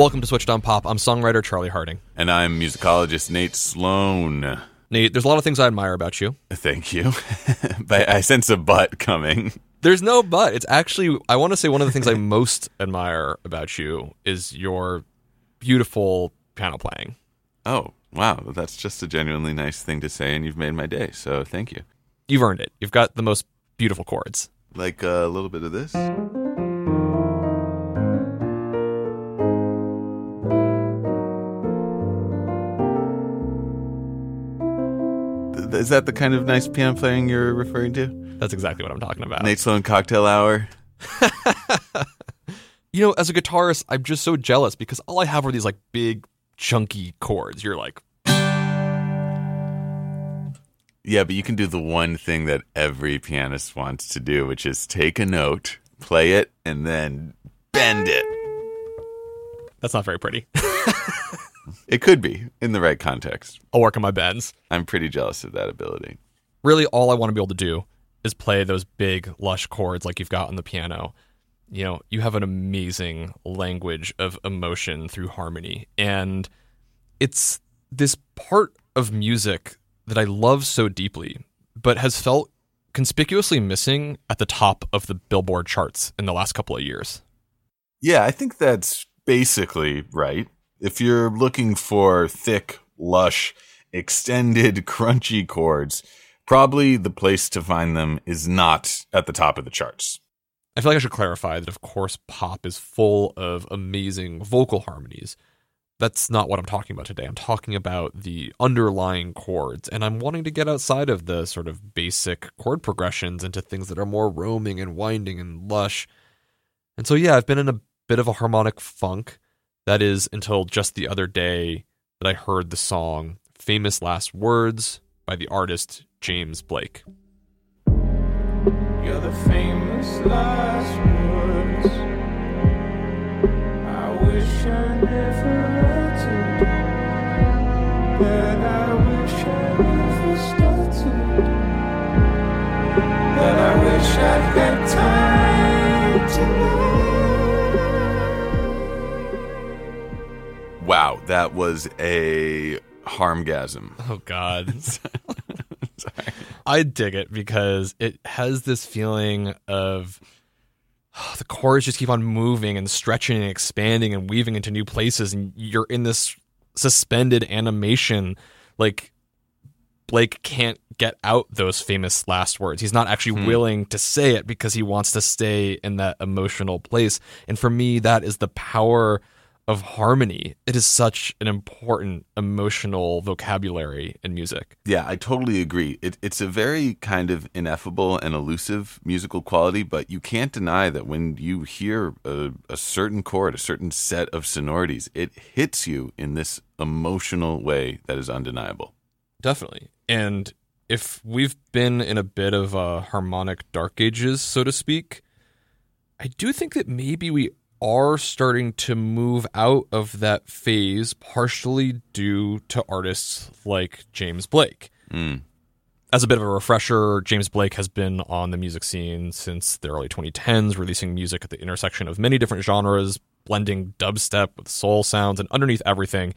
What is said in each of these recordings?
Welcome to Switched on Pop. I'm songwriter Charlie Harding. And I'm musicologist Nate Sloan. Nate, there's a lot of things I admire about you. Thank you. but I sense a butt coming. There's no but. It's actually, I want to say one of the things I most admire about you is your beautiful piano playing. Oh, wow. That's just a genuinely nice thing to say, and you've made my day. So thank you. You've earned it. You've got the most beautiful chords. Like uh, a little bit of this. Is that the kind of nice piano playing you're referring to? That's exactly what I'm talking about. Nate Sloan Cocktail Hour. You know, as a guitarist, I'm just so jealous because all I have are these like big, chunky chords. You're like, Yeah, but you can do the one thing that every pianist wants to do, which is take a note, play it, and then bend it. that's not very pretty. It could be in the right context. I'll work on my bends. I'm pretty jealous of that ability. Really, all I want to be able to do is play those big, lush chords like you've got on the piano. You know, you have an amazing language of emotion through harmony. And it's this part of music that I love so deeply, but has felt conspicuously missing at the top of the Billboard charts in the last couple of years. Yeah, I think that's basically right. If you're looking for thick, lush, extended, crunchy chords, probably the place to find them is not at the top of the charts. I feel like I should clarify that, of course, pop is full of amazing vocal harmonies. That's not what I'm talking about today. I'm talking about the underlying chords, and I'm wanting to get outside of the sort of basic chord progressions into things that are more roaming and winding and lush. And so, yeah, I've been in a bit of a harmonic funk. That is until just the other day that I heard the song Famous Last Words by the artist James Blake. You're the famous last words. I wish I never uttered, but I wish I never started. But I wish I'd got time tonight. Wow, that was a harmgasm. Oh God. I dig it because it has this feeling of the chords just keep on moving and stretching and expanding and weaving into new places and you're in this suspended animation like Blake can't get out those famous last words. He's not actually hmm. willing to say it because he wants to stay in that emotional place. And for me, that is the power of harmony. It is such an important emotional vocabulary in music. Yeah, I totally agree. It, it's a very kind of ineffable and elusive musical quality, but you can't deny that when you hear a, a certain chord, a certain set of sonorities, it hits you in this emotional way that is undeniable. Definitely. And if we've been in a bit of a harmonic dark ages, so to speak, I do think that maybe we are starting to move out of that phase, partially due to artists like James Blake. Hmm. As a bit of a refresher, James Blake has been on the music scene since the early 2010s, releasing music at the intersection of many different genres, blending dubstep with soul sounds, and underneath everything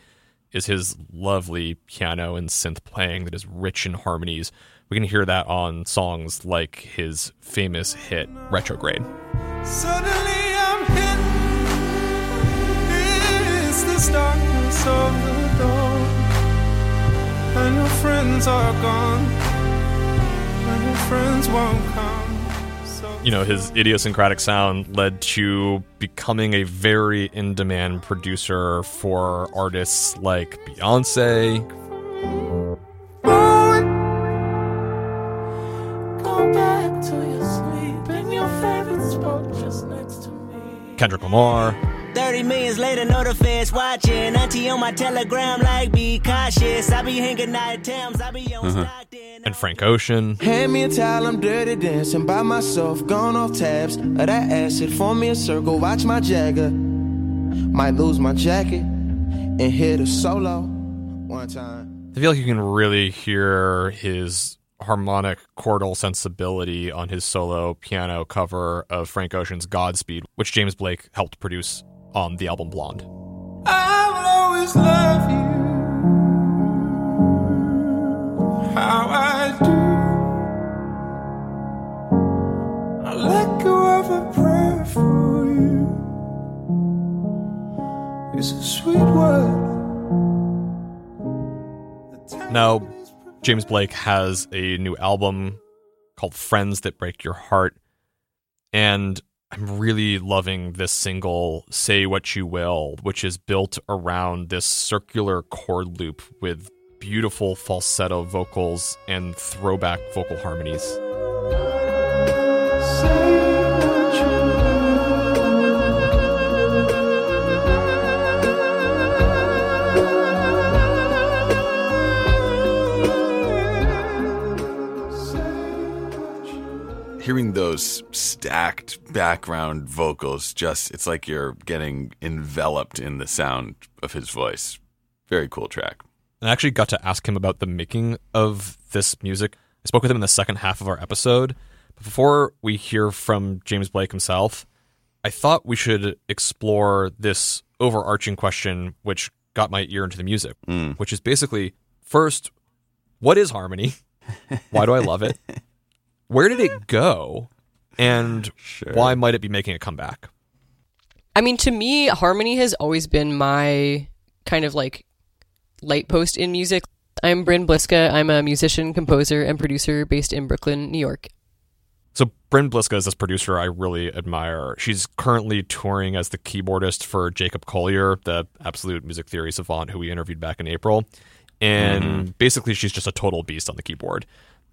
is his lovely piano and synth playing that is rich in harmonies. We can hear that on songs like his famous hit Retrograde. Suddenly It's darkness of the dawn. And your friends are gone. And your friends won't come. So you know, his idiosyncratic sound led to becoming a very in demand producer for artists like Beyonce, Go back to your sleep in your favorite spot just next to me. Kendrick Lamar, 30 millions later, know the feds watching. Auntie on my telegram, like, be cautious. I be hanging out at Thames, I be on mm-hmm. Stockton. and Frank Ocean. Hand me a towel, I'm dirty dancing by myself, gone off tabs of that acid. Form me a circle, watch my Jagger. Might lose my jacket and hit a solo one time. I feel like you can really hear his harmonic chordal sensibility on his solo piano cover of Frank Ocean's Godspeed, which James Blake helped produce on the album Blonde. I will always love you. How I do. I let go of a prayer for you. It's a sweet word. Now, James Blake has a new album called Friends That Break Your Heart. And I'm really loving this single, Say What You Will, which is built around this circular chord loop with beautiful falsetto vocals and throwback vocal harmonies. Stacked background vocals, just it's like you're getting enveloped in the sound of his voice. Very cool track. And I actually got to ask him about the making of this music. I spoke with him in the second half of our episode. But before we hear from James Blake himself, I thought we should explore this overarching question which got my ear into the music, hmm. which is basically first, what is harmony? Why do I love it? Where did it go? And why might it be making a comeback? I mean, to me, harmony has always been my kind of like light post in music. I'm Bryn Bliska. I'm a musician, composer, and producer based in Brooklyn, New York. So Bryn Bliska is this producer I really admire. She's currently touring as the keyboardist for Jacob Collier, the absolute music theory savant who we interviewed back in April. And mm-hmm. basically she's just a total beast on the keyboard.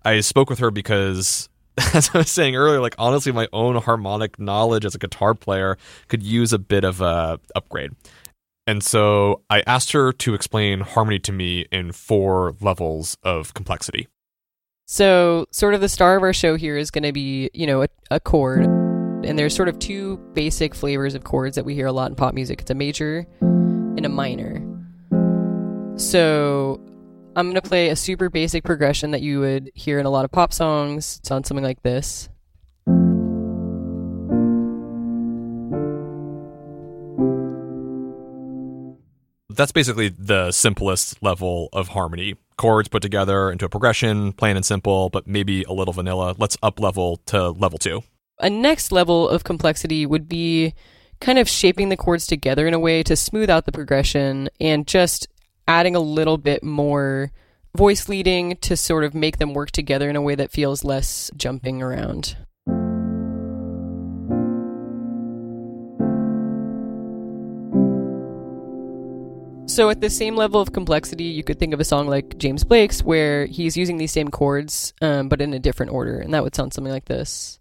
I spoke with her because as I was saying earlier, like honestly my own harmonic knowledge as a guitar player could use a bit of a upgrade. And so I asked her to explain harmony to me in four levels of complexity. So, sort of the star of our show here is going to be, you know, a, a chord. And there's sort of two basic flavors of chords that we hear a lot in pop music it's a major and a minor. So, I'm going to play a super basic progression that you would hear in a lot of pop songs. It's on something like this. That's basically the simplest level of harmony. Chords put together into a progression, plain and simple, but maybe a little vanilla. Let's up level to level two. a next level of complexity would be kind of shaping the chords together in a way to smooth out the progression and just adding a little bit more voice leading to sort of make them work together in a way that feels less jumping around. So, at the same level of complexity, you could think of a song like James Blake's, where he's using these same chords, um, but in a different order, and that would sound something like this.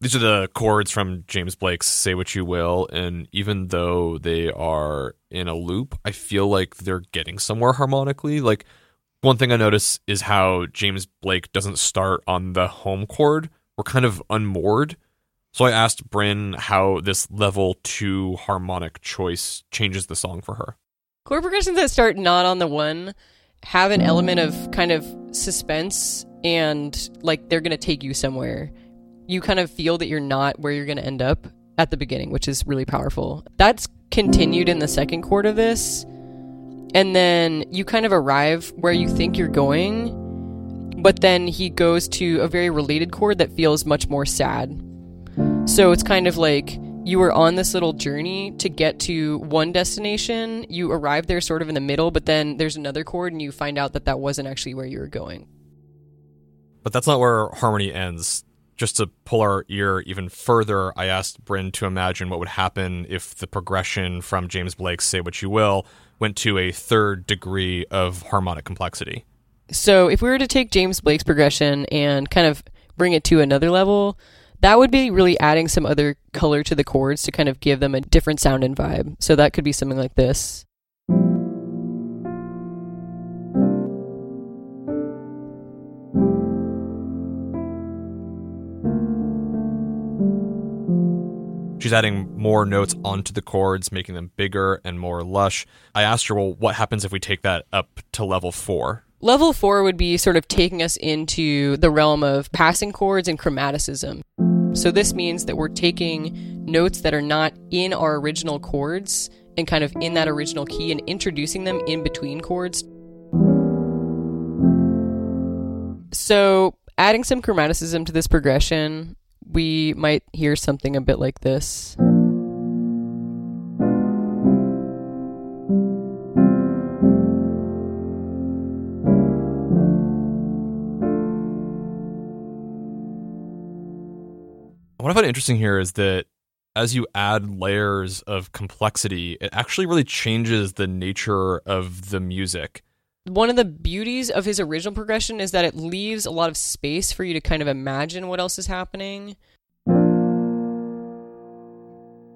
These are the chords from James Blake's Say What You Will, and even though they are in a loop, I feel like they're getting somewhere harmonically. Like, one thing I notice is how James Blake doesn't start on the home chord. We're kind of unmoored. So I asked Bryn how this level two harmonic choice changes the song for her. Chord progressions that start not on the one have an element of kind of suspense and like they're going to take you somewhere. You kind of feel that you're not where you're going to end up at the beginning, which is really powerful. That's continued in the second chord of this. And then you kind of arrive where you think you're going, but then he goes to a very related chord that feels much more sad. So it's kind of like you were on this little journey to get to one destination. You arrive there sort of in the middle, but then there's another chord and you find out that that wasn't actually where you were going. But that's not where harmony ends. Just to pull our ear even further, I asked Bryn to imagine what would happen if the progression from James Blake's Say What You Will went to a third degree of harmonic complexity. So if we were to take James Blake's progression and kind of bring it to another level, that would be really adding some other color to the chords to kind of give them a different sound and vibe. So that could be something like this. She's adding more notes onto the chords, making them bigger and more lush. I asked her, well, what happens if we take that up to level four? Level four would be sort of taking us into the realm of passing chords and chromaticism. So this means that we're taking notes that are not in our original chords and kind of in that original key and introducing them in between chords. So adding some chromaticism to this progression, we might hear something a bit like this. What I find interesting here is that as you add layers of complexity, it actually really changes the nature of the music. One of the beauties of his original progression is that it leaves a lot of space for you to kind of imagine what else is happening.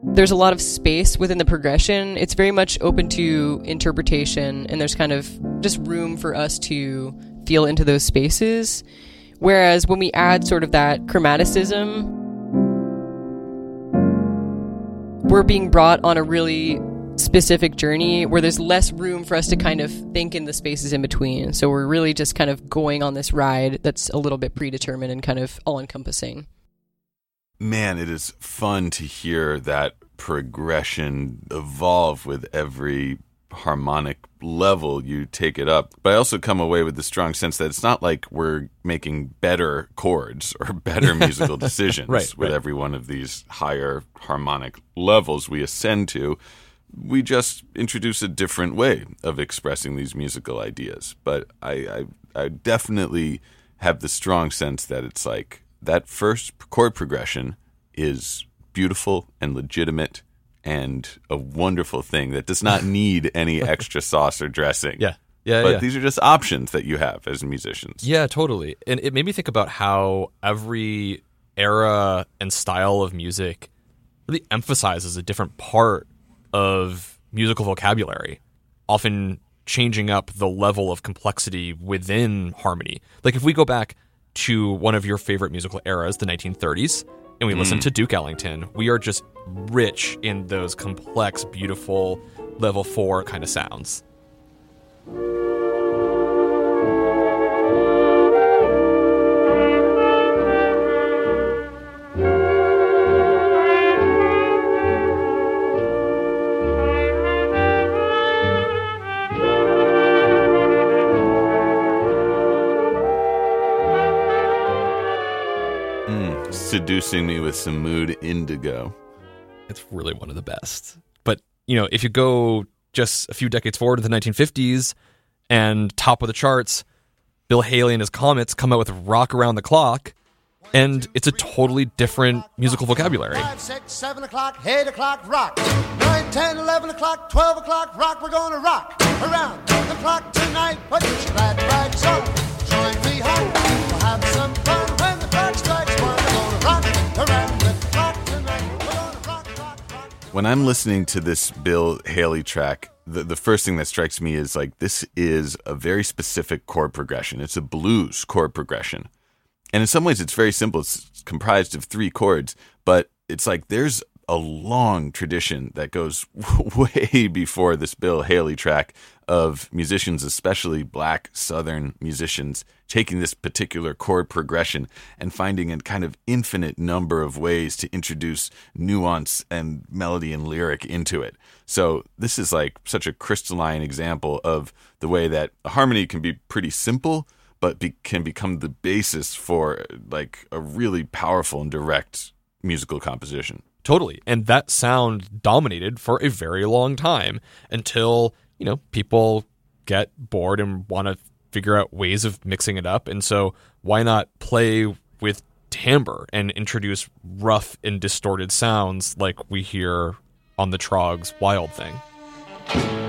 There's a lot of space within the progression. It's very much open to interpretation, and there's kind of just room for us to feel into those spaces. Whereas when we add sort of that chromaticism, we're being brought on a really specific journey where there's less room for us to kind of think in the spaces in between. So we're really just kind of going on this ride that's a little bit predetermined and kind of all encompassing. Man, it is fun to hear that progression evolve with every harmonic level you take it up. But I also come away with the strong sense that it's not like we're making better chords or better musical decisions Right, with right. every one of these higher harmonic levels we ascend to. We just introduce a different way of expressing these musical ideas. But I, I, I definitely have the strong sense that it's like that first chord progression is beautiful and legitimate and a wonderful thing that does not need any extra sauce or dressing. Yeah. Yeah. But yeah. these are just options that you have as musicians. Yeah, totally. And it made me think about how every era and style of music really emphasizes a different part of musical vocabulary, often changing up the level of complexity within harmony. Like if we go back to one of your favorite musical eras, the 1930s, and we listen mm. to Duke Ellington, we are just rich in those complex, beautiful level 4 kind of sounds. Seducing me with some mood indigo. It's really one of the best. But, you know, if you go just a few decades forward to the 1950s and top of the charts, Bill Haley and his Comets come out with Rock Around the Clock, and it's a totally different musical vocabulary. Five, six, seven o'clock, eight o'clock, rock. Nine, ten, eleven o'clock, twelve o'clock, rock. We're gonna rock around the clock tonight. Put your glad rags on, join me home. We'll have some fun When I'm listening to this Bill Haley track, the, the first thing that strikes me is like this is a very specific chord progression. It's a blues chord progression. And in some ways, it's very simple. It's comprised of three chords, but it's like there's a long tradition that goes way before this Bill Haley track of musicians, especially black Southern musicians, taking this particular chord progression and finding a kind of infinite number of ways to introduce nuance and melody and lyric into it. So this is like such a crystalline example of the way that harmony can be pretty simple, but be, can become the basis for like a really powerful and direct musical composition. Totally. And that sound dominated for a very long time until, you know, people get bored and want to figure out ways of mixing it up. And so why not play with timbre and introduce rough and distorted sounds like we hear on the Troggs Wild Thing?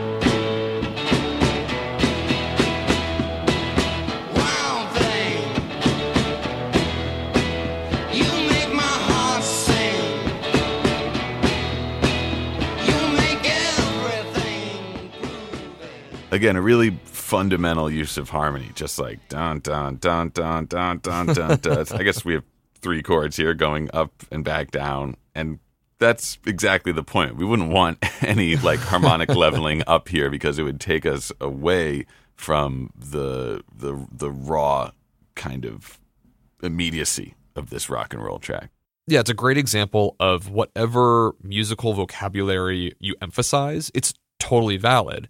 again a really fundamental use of harmony just like dun dun dun dun dun dun dun, i guess we have three chords here going up and back down and that's exactly the point. We wouldn't want any like harmonic leveling up here because it would take us away from the the the raw kind of immediacy of this rock and roll track. Yeah, it's a great example of whatever musical vocabulary you emphasize, it's totally valid.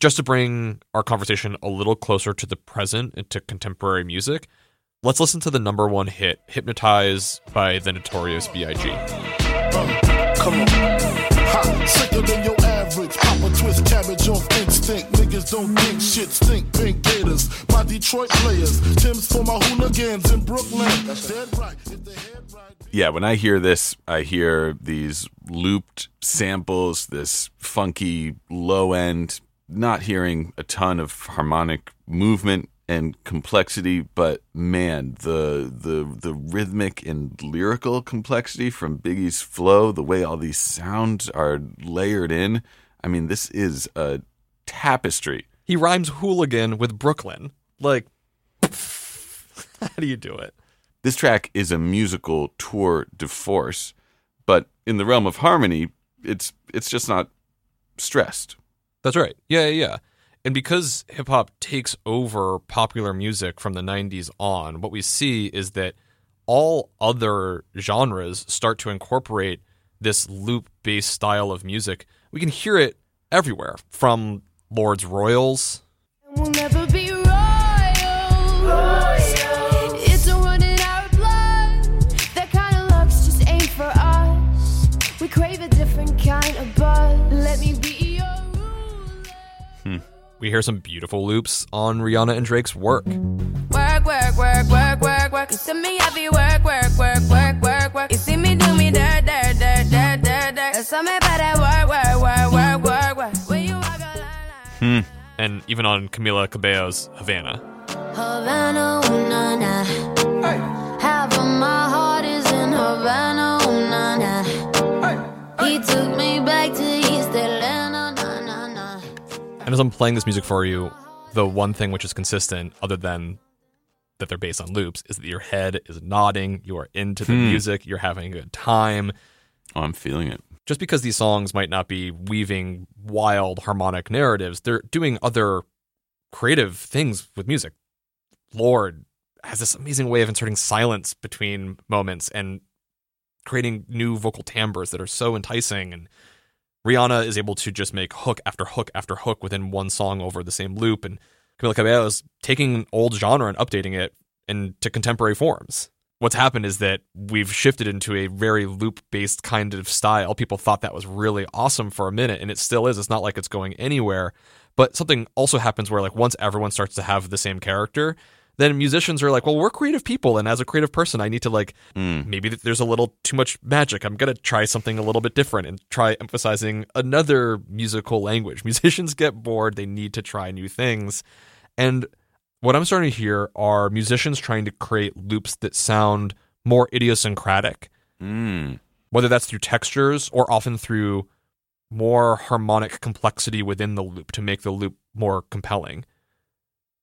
Just to bring our conversation a little closer to the present and to contemporary music, let's listen to the number one hit, Hypnotize by the Notorious B.I.G. Come on. Ha, sicker than your average. Papa twist cabbage off instinct. Niggas don't think shit stink. Pink gators. My Detroit players. Tim's for my hooligans in Brooklyn. Dead right. If the head right. yeah, when I hear this, I hear these looped samples, this funky low end, not hearing a ton of harmonic movement and complexity, but man, the the the rhythmic and lyrical complexity from Biggie's flow, the way all these sounds are layered in. I mean, this is a tapestry. He rhymes hooligan with Brooklyn. Like, how do you do it? This track is a musical tour de force, but in the realm of harmony, it's it's just not stressed. That's right. Yeah, yeah, yeah. And because hip hop takes over popular music from the 90s on, what we see is that all other genres start to incorporate this loop based style of music. We can hear it everywhere from Lorde's Royals. We'll never be royal. It's a run in our blood. That kind of luck's just ain't for us. We crave a different kind of buzz. Let me be. We hear some beautiful loops on Rihanna and Drake's work. Work, work, work, work, work, work. You see me heavy work, work, work, work, work, work. You see me do me dirt, dirt, dirt, dirt, dirt, dirt. There's something about that work, work, work, work, work, work. When you walk a line, line. And even on Camila Cabello's Havana. Havana, ooh, na, na. Half of my heart is in Havana, ooh, na, na. He took me back to And as I'm playing this music for you, the one thing which is consistent, other than that they're based on loops, is that your head is nodding, you are into the hmm. music, you're having a good time. Oh, I'm feeling it. Just because these songs might not be weaving wild harmonic narratives, they're doing other creative things with music. Lorde has this amazing way of inserting silence between moments and creating new vocal timbres that are so enticing and Rihanna is able to just make hook after hook after hook within one song over the same loop, and Camila Cabello is taking an old genre and updating it into contemporary forms. What's happened is that we've shifted into a very loop based kind of style. People thought that was really awesome for a minute, and it still is. It's not like it's going anywhere. But something also happens where, like, once everyone starts to have the same character, then musicians are like, well, we're creative people, and as a creative person, I need to like maybe there's a little too much magic. I'm gonna try something a little bit different and try emphasizing another musical language. Musicians get bored; they need to try new things, and what I'm starting to hear are musicians trying to create loops that sound more idiosyncratic, Mm. whether that's through textures or often through more harmonic complexity within the loop to make the loop more compelling.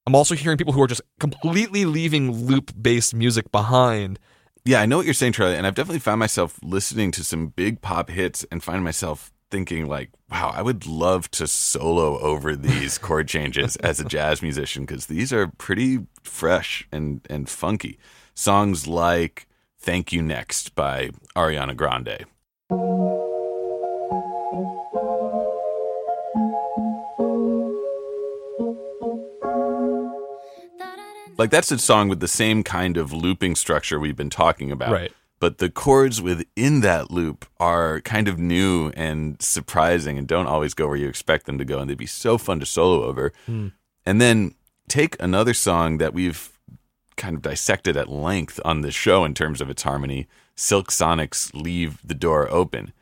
I'm also hearing people who are just completely leaving loop based music behind. Yeah, I know what you're saying, Charlie, and I've definitely found myself listening to some big pop hits and find myself thinking like, wow, I would love to solo over these chord changes as a jazz musician because these are pretty fresh and and funky. Songs like "Thank You Next" by Ariana Grande. Like that's a song with the same kind of looping structure we've been talking about. Right. but the chords within that loop are kind of new and surprising and don't always go where you expect them to go and they'd be so fun to solo over hmm. and then take another song that we've kind of dissected at length on this show in terms of its harmony silk sonic's leave the door open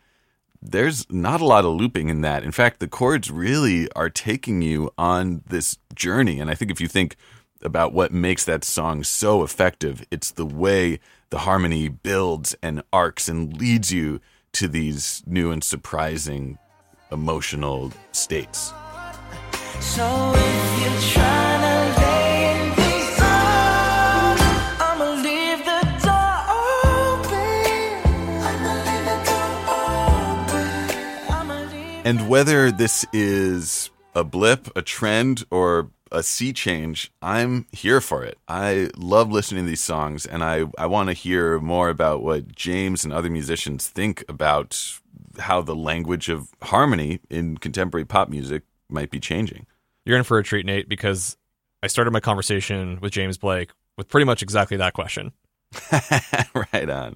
there's not a lot of looping in that. In fact, the chords really are taking you on this journey. And I think if you think about what makes that song so effective, it's the way the harmony builds and arcs and leads you to these new and surprising emotional states. So if you're to lay in these arms, I'ma leave the door open. I'ma leave the door open. I'ma leave And whether this is a blip, a trend, or a sea change, I'm here for it. I love listening to these songs, and I, I want to hear more about what James and other musicians think about how the language of harmony in contemporary pop music might be changing. You're in for a treat, Nate, because I started my conversation with James Blake with pretty much exactly that question. right on.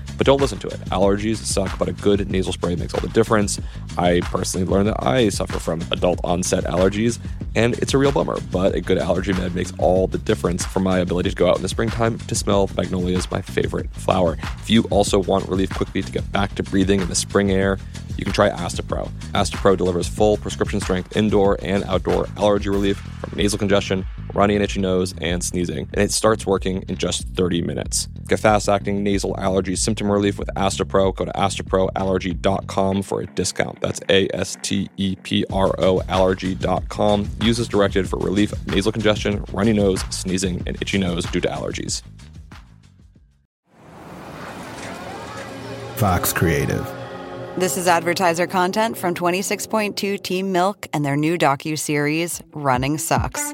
But don't listen to it. Allergies suck, but a good nasal spray makes all the difference. I personally learned that I suffer from adult onset allergies, and it's a real bummer, but a good allergy med makes all the difference for my ability to go out in the springtime to smell magnolias, my favorite flower. If you also want relief quickly to get back to breathing in the spring air, you can try Astepro. Astepro delivers full prescription strength indoor and outdoor allergy relief from nasal congestion, runny and itchy nose, and sneezing. And it starts working in just 30 minutes. Get fast acting nasal allergy symptom relief with Astepro. Go to asteproallergy.com for a discount. That's A S T E P R O allergy.com. Use as directed for relief of nasal congestion, runny nose, sneezing, and itchy nose due to allergies. Fox Creative. This is advertiser content from 26.2 Team Milk and their new docu-series Running Sucks.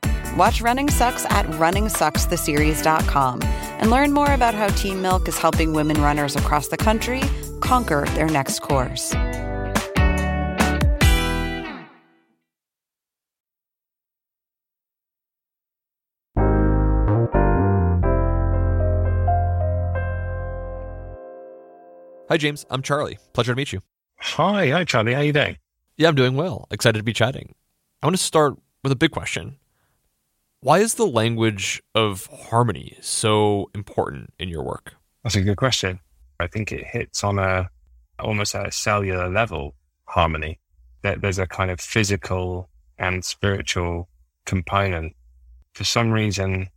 Watch Running Sucks at runningsuckstheseries.com and learn more about how Team Milk is helping women runners across the country conquer their next course. Hi, James. I'm Charlie. Pleasure to meet you. Hi, hi, Charlie. How are you doing? Yeah, I'm doing well. Excited to be chatting. I want to start with a big question. Why is the language of harmony so important in your work? That's a good question. I think it hits on a almost at a cellular level harmony. That there's a kind of physical and spiritual component. For some reason,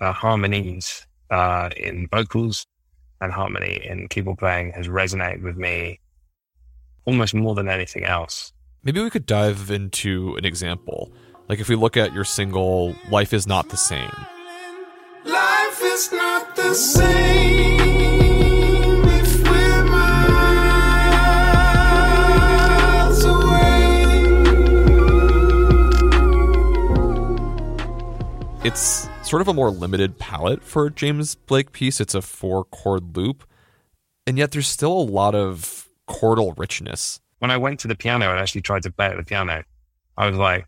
uh, harmonies uh, in vocals and harmony in keyboard playing has resonated with me almost more than anything else. Maybe we could dive into an example. Like if we look at your single Life is Not the Same. Life is not the same if we're miles away. It's sort of a more limited palette for a James Blake piece. It's a four chord loop. And yet there's still a lot of chordal richness. When I went to the piano and actually tried to play at the piano, I was like,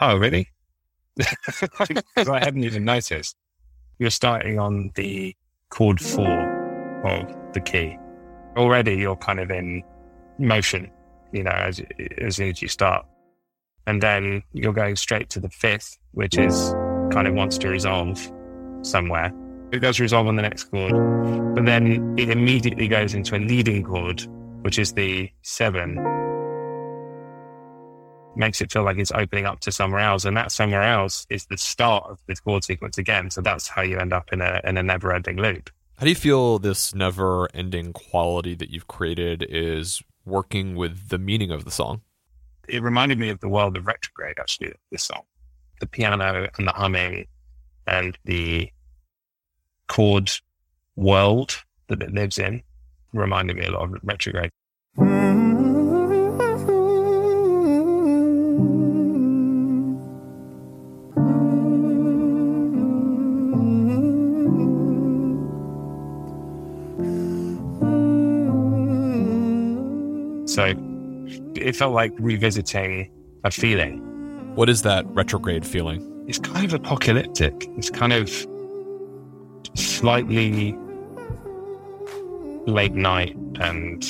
oh, really? Because I hadn't even noticed. You're starting on the chord four of the key. Already you're kind of in motion, you know, as, as soon as you start. And then you're going straight to the fifth, which is kind of wants to resolve somewhere. It does resolve on the next chord, but then it immediately goes into a leading chord, which is the seven. Makes it feel like it's opening up to somewhere else, and that somewhere else is the start of the chord sequence again. So that's how you end up in a in a never-ending loop. How do you feel this never ending quality that you've created is working with the meaning of the song? It reminded me of the world of retrograde. Actually, this song, the piano and the humming, and the chord world that it lives in, reminded me a lot of retrograde. So it felt like revisiting a feeling. What is that retrograde feeling? It's kind of apocalyptic. It's kind of slightly late night and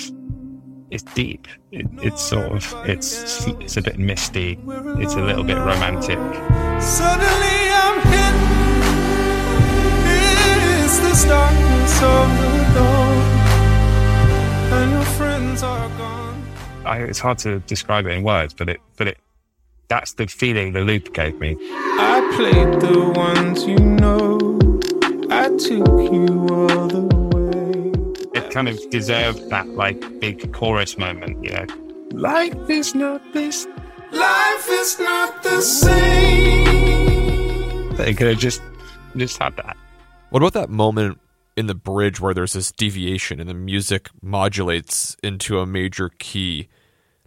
it's deep. It, it's sort of it's it's a bit misty. It's a little bit romantic. Suddenly I'm hit. It's the darkness of the dawn, and your friends are gone. I, it's hard to describe it in words, but it but it that's the feeling the loop gave me. I played the ones you know. I took you all the way. It kind of deserved that like big chorus moment, you know. Life is not this. Life is not the same. They could have just just had that. What about that moment in the bridge where there's this deviation and the music modulates into a major key?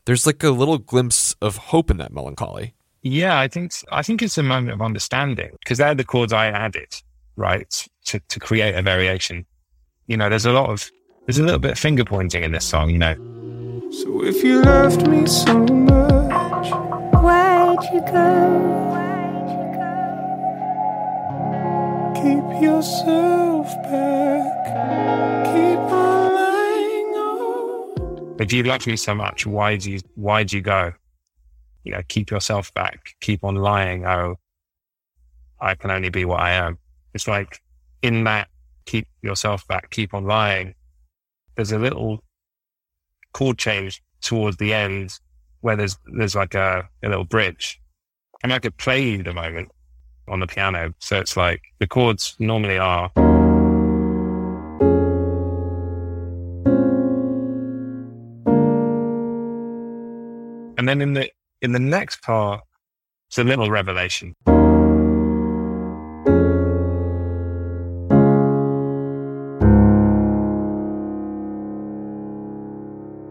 There's like a little glimpse of hope in that melancholy. Yeah, I think I think it's a moment of understanding because they're the chords I added, right, to to create a variation. You know, there's a lot of there's a little bit of finger pointing in this song. You know, So if you loved me so much, Why'd you go? keep yourself back. Keep on. If you loved me so much, why do you why do you go? You know, keep yourself back. Keep on lying. Oh, I can only be what I am. It's like in that keep yourself back, keep on lying. There's a little chord change towards the end where there's there's like a, a little bridge. I mean, I could play you the moment on the piano. So it's like the chords normally are And then in the in the next part, it's a little revelation.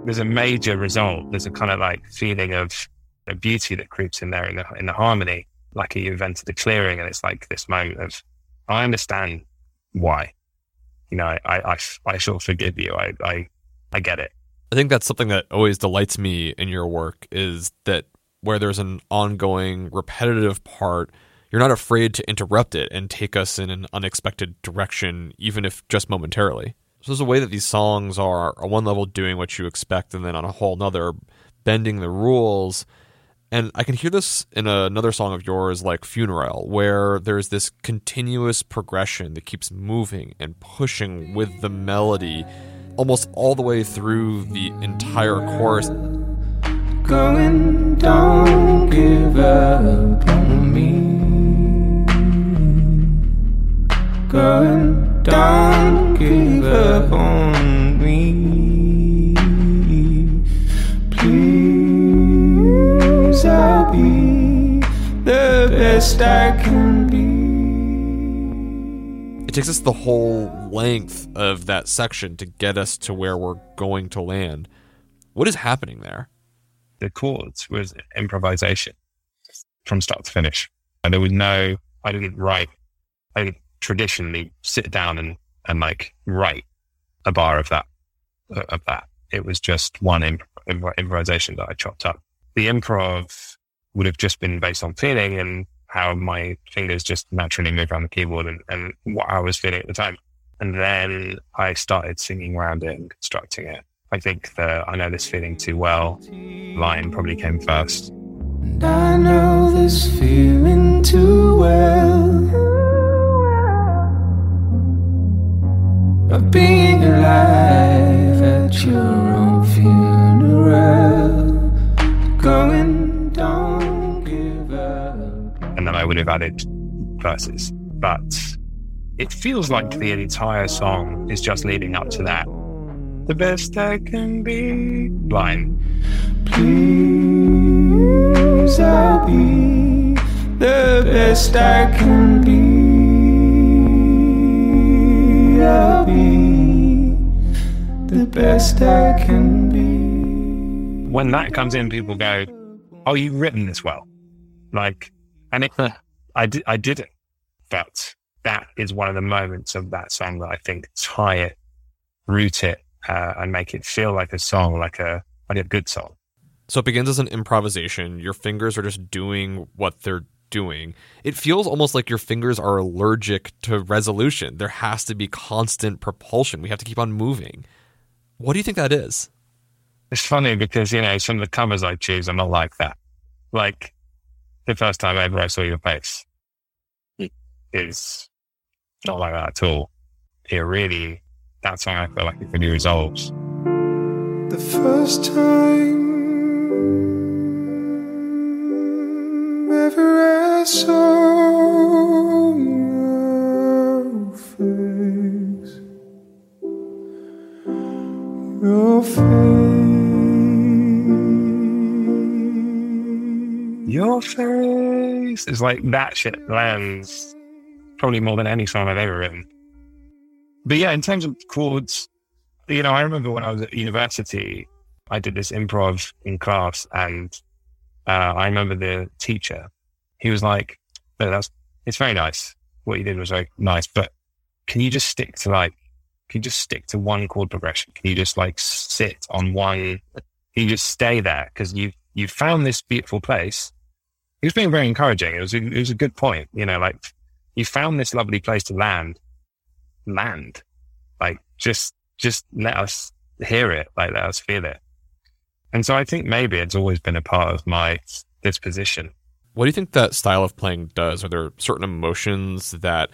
There's a major result. There's a kind of like feeling of a beauty that creeps in there in the in the harmony, like you've entered the clearing, and it's like this moment of, I understand why. You know, I I, I shall forgive you. I I I get it. I think that's something that always delights me in your work is that where there's an ongoing repetitive part, you're not afraid to interrupt it and take us in an unexpected direction, even if just momentarily. So there's a way that these songs are on one level doing what you expect, and then on a whole nother bending the rules. And I can hear this in another song of yours, like Funeral, where there's this continuous progression that keeps moving and pushing with the melody almost all the way through the entire chorus. Going, don't give up on me. Going, don't give up on me. Please, I'll be the best I can be. It takes us the whole length of that section to get us to where we're going to land. What is happening there? the chords was improvisation from start to finish. And there was no, I didn't write, I didn't traditionally sit down and, and like write a bar of that, uh, of that. it was just one imp- imp- improvisation that I chopped up. The improv would have just been based on feeling and how my fingers just naturally move around the keyboard and, and what I was feeling at the time. And then I started singing around it and constructing it. I think that I know this feeling too well line probably came first. And I know this feeling too well of being alive at your own funeral. Going, don't give up. and then I would have added verses. But it feels like the entire song is just leading up to that. The best I can be line. Please, I'll be the best I can be. I'll be the best I can be. When that comes in, people go, "Oh, you've written this well." Like, and it, I did, I didn't. But that is one of the moments of that song that I think tie it, root it, uh, and make it feel like a song, like a like a good song. So it begins as an improvisation. Your fingers are just doing what they're doing. It feels almost like your fingers are allergic to resolution. There has to be constant propulsion. We have to keep on moving. What do you think that is? It's funny because, you know, some of the covers I choose are not like that. Like the first time ever I saw your face is not like that at all. It really, that's song I feel like it really resolves. The first time ever I saw your face, your face. Your face is like that shit lands probably more than any song I've ever written. But yeah, in terms of chords, you know, I remember when I was at university, I did this improv in class and uh, I remember the teacher, he was like, no, that's, it's very nice. What you did was very nice, but can you just stick to like, can you just stick to one chord progression? Can you just like sit on one, can you just stay there? Cause you, you found this beautiful place. He was being very encouraging. It was, it was a good point. You know, like you found this lovely place to land, land, like just, just let us hear it, like let us feel it. And so I think maybe it's always been a part of my disposition. What do you think that style of playing does? Are there certain emotions that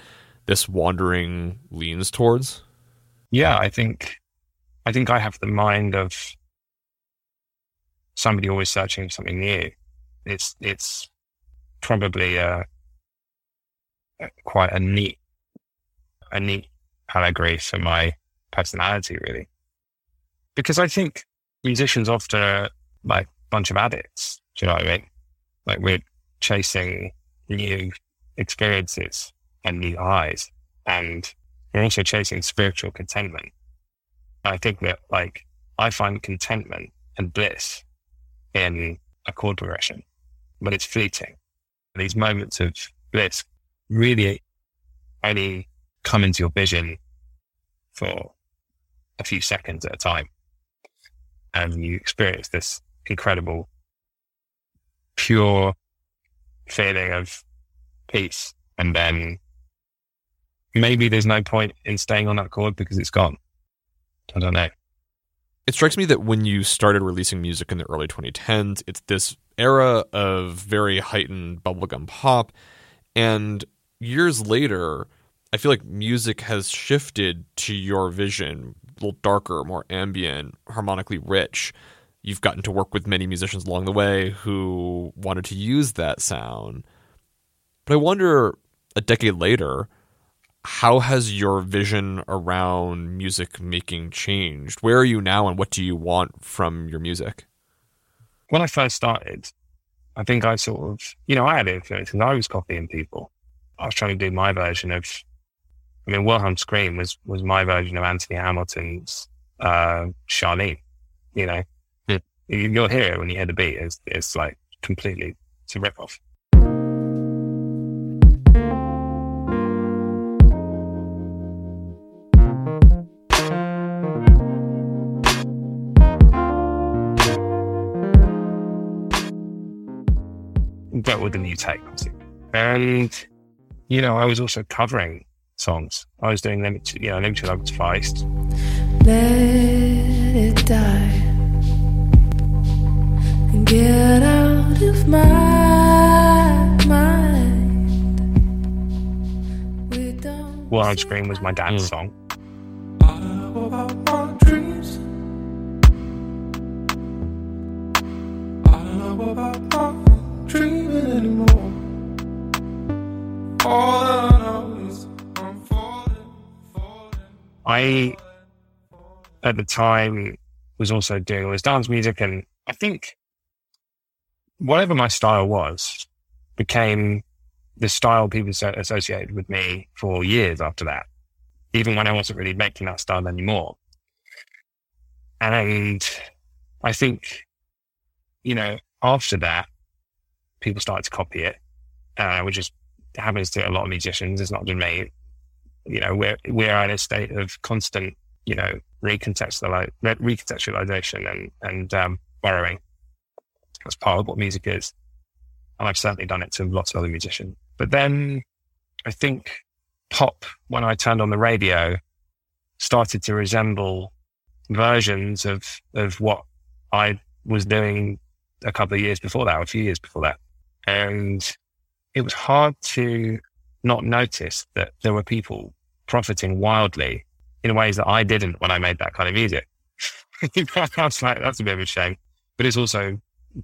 this wandering leans towards? Yeah, I think, I think I have the mind of somebody always searching for something new. It's, it's probably a, a- quite a neat, a neat allegory for my personality, really. Because I think musicians often are like a bunch of addicts. Do you know what I mean? Like we're chasing new experiences and new highs, and we're also chasing spiritual contentment. I think that like I find contentment and bliss in a chord progression, but it's fleeting. These moments of bliss really only come into your vision for a few seconds at a time. And you experience this incredible, pure feeling of peace. And then maybe there's no point in staying on that chord because it's gone. I don't know. It strikes me that when you started releasing music in the early 2010s, it's this era of very heightened bubblegum pop. And years later, I feel like music has shifted to your vision, a little darker, more ambient, harmonically rich. You've gotten to work with many musicians along the way who wanted to use that sound. But I wonder, a decade later, how has your vision around music making changed? Where are you now and what do you want from your music? When I first started, I think I sort of, you know, I had influences. I was copying people. I was trying to do my version of. I mean, Wilhelm Scream was was my version of Anthony Hamilton's uh, Charlene. You know, yeah. you'll hear it when you hear the beat. It's it's like completely it's a rip off. With the new tape, and you know, I was also covering songs. I was doing limited, you know, limited love Feist. Let it die and get out of my mind. We don't War on Screen was my dad's hmm. song. I, at the time, was also doing all this dance music, and I think whatever my style was became the style people associated with me for years after that, even when I wasn't really making that style anymore. And I think, you know, after that, people started to copy it, uh, which is happens to a lot of musicians. It's not just me you know, we're we're in a state of constant, you know, recontextualize, recontextualization and and um, borrowing. That's part of what music is, and I've certainly done it to lots of other musicians. But then, I think pop, when I turned on the radio, started to resemble versions of of what I was doing a couple of years before that, a few years before that, and it was hard to not notice that there were people profiting wildly in ways that I didn't when I made that kind of music. that's like, that's a bit of a shame, but it's also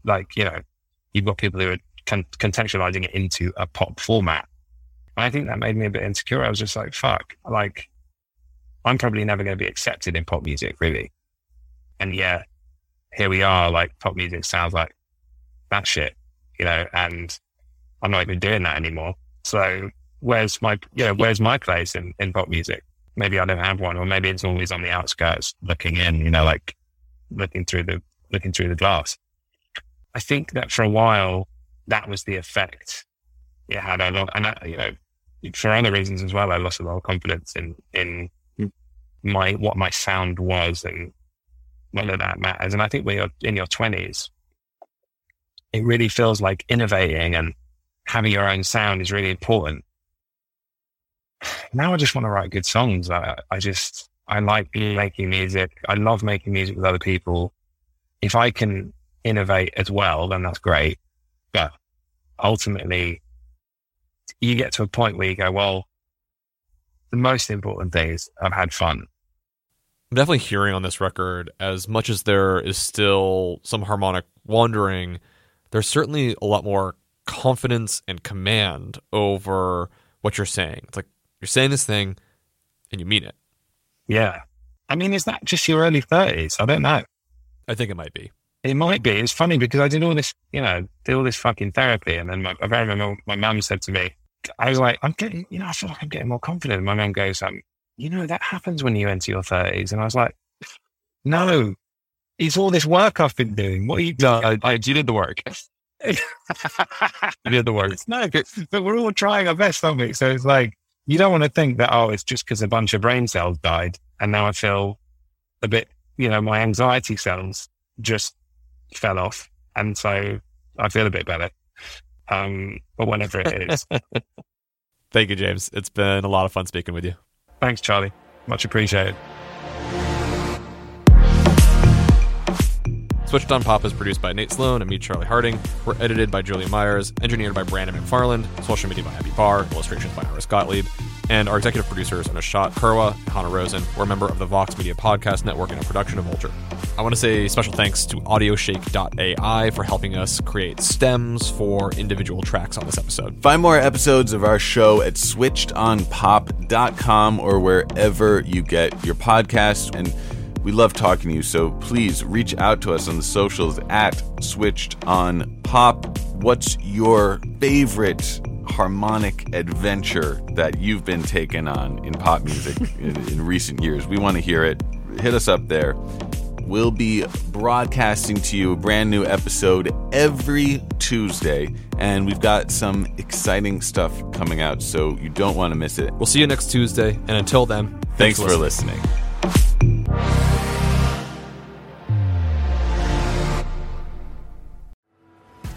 like, you know, you've got people who are con- contextualizing it into a pop format. And I think that made me a bit insecure. I was just like, fuck, like I'm probably never going to be accepted in pop music, really. And yeah, here we are, like pop music sounds like that shit, you know, and I'm not even doing that anymore. So where's my, you know, where's my place in, in pop music? Maybe I don't have one, or maybe it's always on the outskirts looking in, you know, like looking through the, looking through the glass. I think that for a while, that was the effect it had. And I, you know, for other reasons as well, I lost a lot of confidence in, in hmm. my, what my sound was and whether that matters. And I think when you're in your twenties, it really feels like innovating and having your own sound is really important. Now I just want to write good songs. I, I just, I like making music. I love making music with other people. If I can innovate as well, then that's great. But ultimately, you get to a point where you go, well, the most important thing is I've had fun. I'm definitely hearing on this record, as much as there is still some harmonic wandering, there's certainly a lot more confidence and command over what you're saying. It's like you're saying this thing and you mean it. Yeah. I mean, is that just your early 30s? I don't know. I think it might be. It might be. It's funny because I did all this, you know, did all this fucking therapy. And then my, I remember my mum said to me, I was like, I'm getting, you know, I feel like I'm getting more confident. And my mum goes, um, you know, that happens when you enter your 30s. And I was like, no, it's all this work I've been doing. What are you No, I, I, you did the work. you did the work. It's no, good. but we're all trying our best, aren't we? So it's like, you don't want to think that, oh, it's just because a bunch of brain cells died. And now I feel a bit, you know, my anxiety cells just fell off. And so I feel a bit better. Um, but whenever it is. Thank you, James. It's been a lot of fun speaking with you. Thanks, Charlie. Much appreciated. Switched on Pop is produced by Nate Sloan and me, Charlie Harding. We're edited by Julia Myers, engineered by Brandon McFarland, social media by Abby Barr, illustrations by Iris Gottlieb, and our executive producers are Nishat Kurwa and Hannah Rosen. We're a member of the Vox Media Podcast Network and a production of Vulture. I want to say special thanks to Audioshake.ai for helping us create stems for individual tracks on this episode. Find more episodes of our show at switchedonpop.com or wherever you get your podcasts. And we love talking to you, so please reach out to us on the socials at Switched on Pop. What's your favorite harmonic adventure that you've been taken on in pop music in, in recent years? We want to hear it. Hit us up there. We'll be broadcasting to you a brand new episode every Tuesday, and we've got some exciting stuff coming out, so you don't want to miss it. We'll see you next Tuesday, and until then, Thanks, for listening.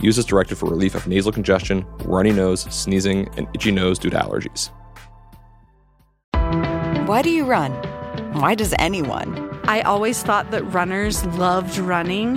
Use as directed for relief of nasal congestion, runny nose, sneezing, and itchy nose due to allergies. Why do you run? Why does anyone? I always thought that runners loved running,